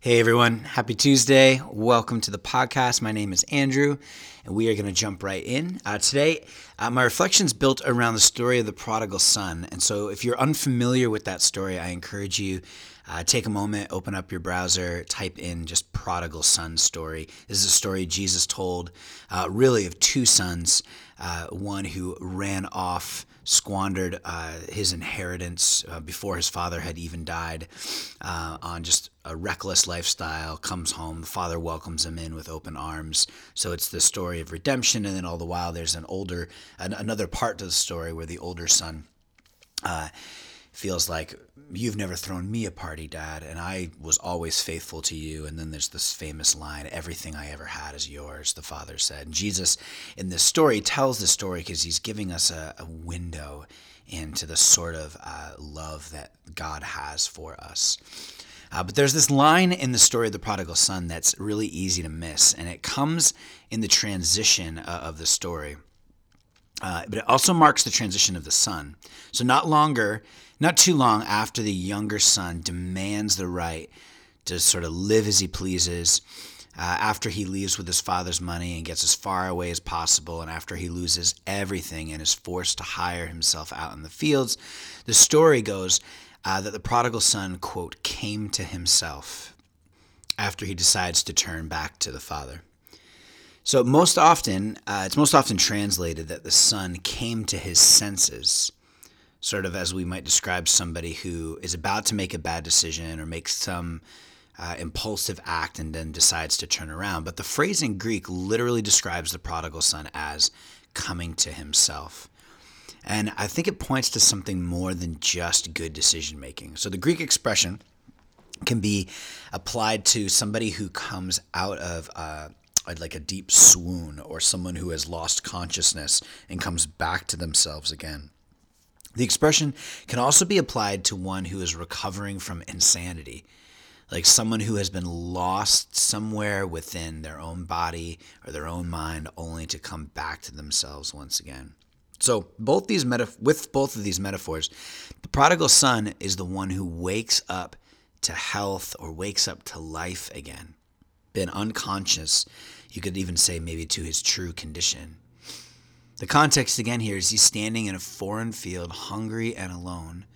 Hey everyone, happy Tuesday. Welcome to the podcast. My name is Andrew, and we are going to jump right in. Uh, today, uh, my reflections built around the story of the prodigal son. And so, if you're unfamiliar with that story, I encourage you uh, take a moment, open up your browser, type in just prodigal son story. This is a story Jesus told, uh, really, of two sons. Uh, one who ran off squandered uh, his inheritance uh, before his father had even died uh, on just a reckless lifestyle, comes home, the father welcomes him in with open arms. So it's the story of redemption, and then all the while there's an older, an, another part to the story where the older son uh, feels like you've never thrown me a party, Dad, and I was always faithful to you. And then there's this famous line, everything I ever had is yours, the father said. And Jesus, in this story, tells this story because he's giving us a, a, window into the sort of uh, love that God has for us. Uh, but there's this line in the story of the prodigal son that's really easy to miss, and it comes in the transition uh, of the story. Uh, but it also marks the transition of the son. So, not longer not too long after the younger son demands the right to sort of live as he pleases, uh, after he leaves with his father's money and gets as far away as possible, and after he loses everything and is forced to hire himself out in the fields, the story goes uh, that the prodigal son, quote, came to himself after he decides to turn back to the father. So, most often, uh, it's most often translated that the son came to his senses sort of as we might describe somebody who is about to make a bad decision or makes some uh, impulsive act and then decides to turn around. But the phrase in Greek literally describes the prodigal son as coming to himself. And I think it points to something more than just good decision making. So the Greek expression can be applied to somebody who comes out of uh, like a deep swoon or someone who has lost consciousness and comes back to themselves again. The expression can also be applied to one who is recovering from insanity, like someone who has been lost somewhere within their own body or their own mind, only to come back to themselves once again. So, both these metaf- with both of these metaphors, the prodigal son is the one who wakes up to health or wakes up to life again. Been unconscious, you could even say maybe to his true condition. The context again here is he's standing in a foreign field, hungry and alone.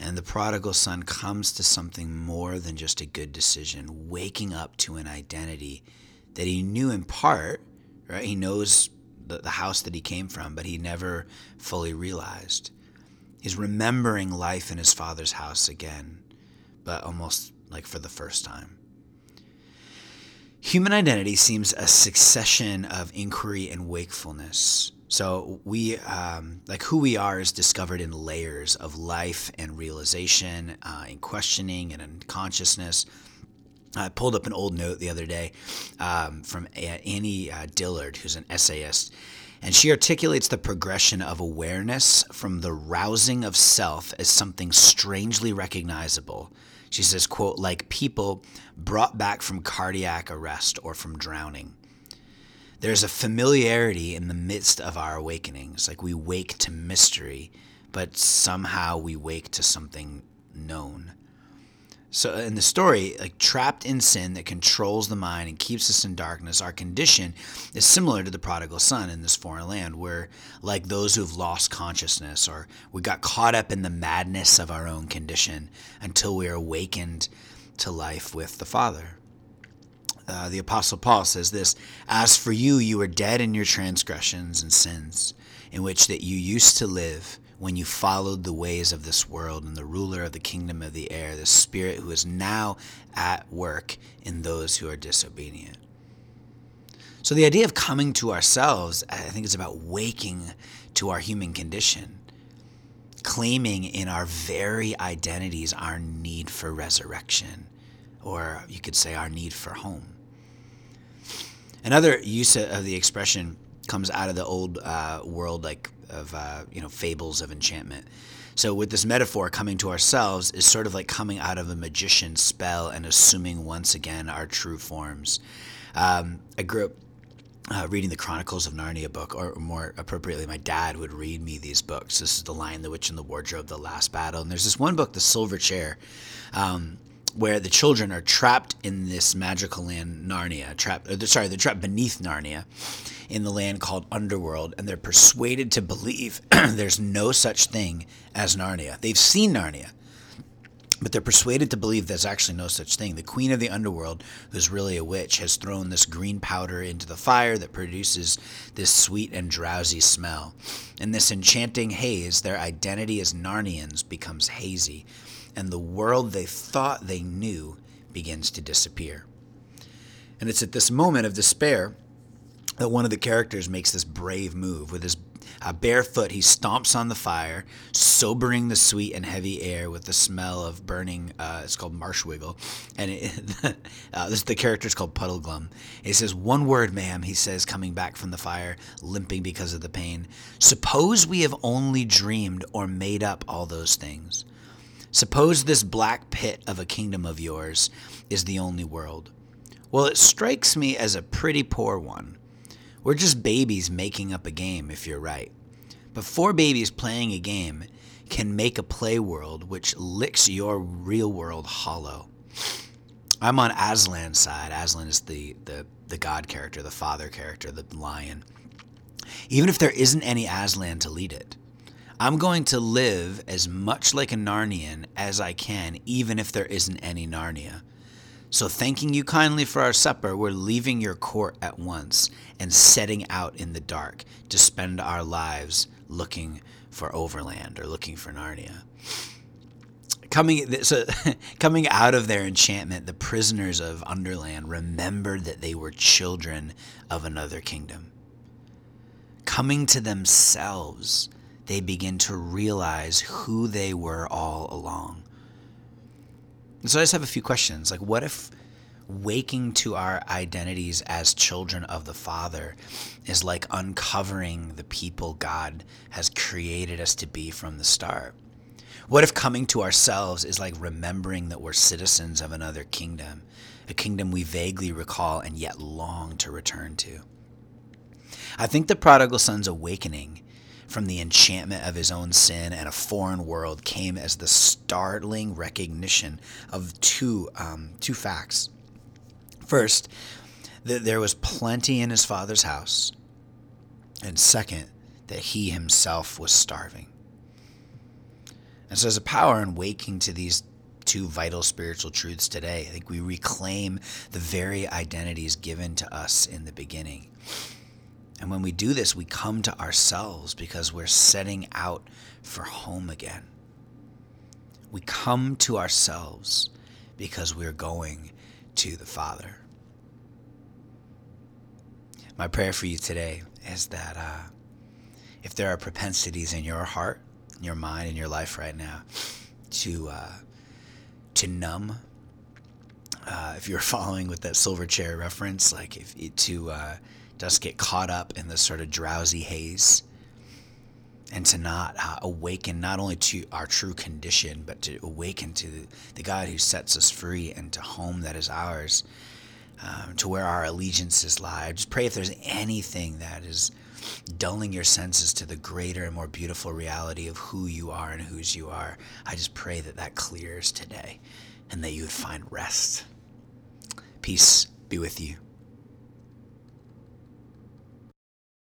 And the prodigal son comes to something more than just a good decision, waking up to an identity that he knew in part, right? He knows the, the house that he came from, but he never fully realized. He's remembering life in his father's house again, but almost like for the first time. Human identity seems a succession of inquiry and wakefulness. So we, um, like who we are, is discovered in layers of life and realization, uh, in questioning and in consciousness. I pulled up an old note the other day um, from Annie uh, Dillard, who's an essayist, and she articulates the progression of awareness from the rousing of self as something strangely recognizable she says, quote, like people brought back from cardiac arrest or from drowning. There's a familiarity in the midst of our awakenings, like we wake to mystery, but somehow we wake to something known. So in the story, like trapped in sin that controls the mind and keeps us in darkness, our condition is similar to the prodigal son in this foreign land. We're like those who've lost consciousness or we got caught up in the madness of our own condition until we are awakened to life with the Father. Uh, the Apostle Paul says this As for you, you were dead in your transgressions and sins, in which that you used to live when you followed the ways of this world and the ruler of the kingdom of the air, the spirit who is now at work in those who are disobedient. So, the idea of coming to ourselves, I think, is about waking to our human condition, claiming in our very identities our need for resurrection, or you could say our need for home. Another use of the expression comes out of the old uh, world, like of uh, you know fables of enchantment. So with this metaphor, coming to ourselves is sort of like coming out of a magician's spell and assuming once again our true forms. Um, I grew up uh, reading the Chronicles of Narnia book, or more appropriately, my dad would read me these books. This is The Lion, the Witch, and the Wardrobe, The Last Battle. And there's this one book, The Silver Chair. Um, where the children are trapped in this magical land, Narnia. Trapped, or sorry, they're trapped beneath Narnia, in the land called Underworld, and they're persuaded to believe there's no such thing as Narnia. They've seen Narnia, but they're persuaded to believe there's actually no such thing. The queen of the underworld, who's really a witch, has thrown this green powder into the fire that produces this sweet and drowsy smell. In this enchanting haze, their identity as Narnians becomes hazy, and the world they thought they knew begins to disappear. And it's at this moment of despair that one of the characters makes this brave move with his uh, barefoot, he stomps on the fire, sobering the sweet and heavy air with the smell of burning. Uh, it's called marshwiggle, and it, uh, this the character is called Puddleglum. He says, "One word, ma'am," he says, coming back from the fire, limping because of the pain. Suppose we have only dreamed or made up all those things. Suppose this black pit of a kingdom of yours is the only world. Well, it strikes me as a pretty poor one. We're just babies making up a game, if you're right. But four babies playing a game can make a play world which licks your real world hollow. I'm on Aslan's side. Aslan is the, the, the god character, the father character, the lion. Even if there isn't any Aslan to lead it, I'm going to live as much like a Narnian as I can, even if there isn't any Narnia. So, thanking you kindly for our supper, we're leaving your court at once and setting out in the dark to spend our lives looking for Overland or looking for Narnia. Coming, so, coming out of their enchantment, the prisoners of Underland remembered that they were children of another kingdom. Coming to themselves, they begin to realize who they were all along so I just have a few questions. Like, what if waking to our identities as children of the Father is like uncovering the people God has created us to be from the start? What if coming to ourselves is like remembering that we're citizens of another kingdom, a kingdom we vaguely recall and yet long to return to? I think the prodigal son's awakening from the enchantment of his own sin and a foreign world came as the startling recognition of two, um, two facts. First, that there was plenty in his father's house, and second, that he himself was starving. And so there's a power in waking to these two vital spiritual truths today. I think we reclaim the very identities given to us in the beginning. And when we do this, we come to ourselves because we're setting out for home again. We come to ourselves because we're going to the Father. My prayer for you today is that uh, if there are propensities in your heart, in your mind, in your life right now, to uh, to numb, uh, if you're following with that silver chair reference, like if to uh, just get caught up in this sort of drowsy haze and to not uh, awaken not only to our true condition, but to awaken to the, the God who sets us free and to home that is ours, um, to where our allegiances lie. Just pray if there's anything that is dulling your senses to the greater and more beautiful reality of who you are and whose you are, I just pray that that clears today and that you would find rest. Peace be with you.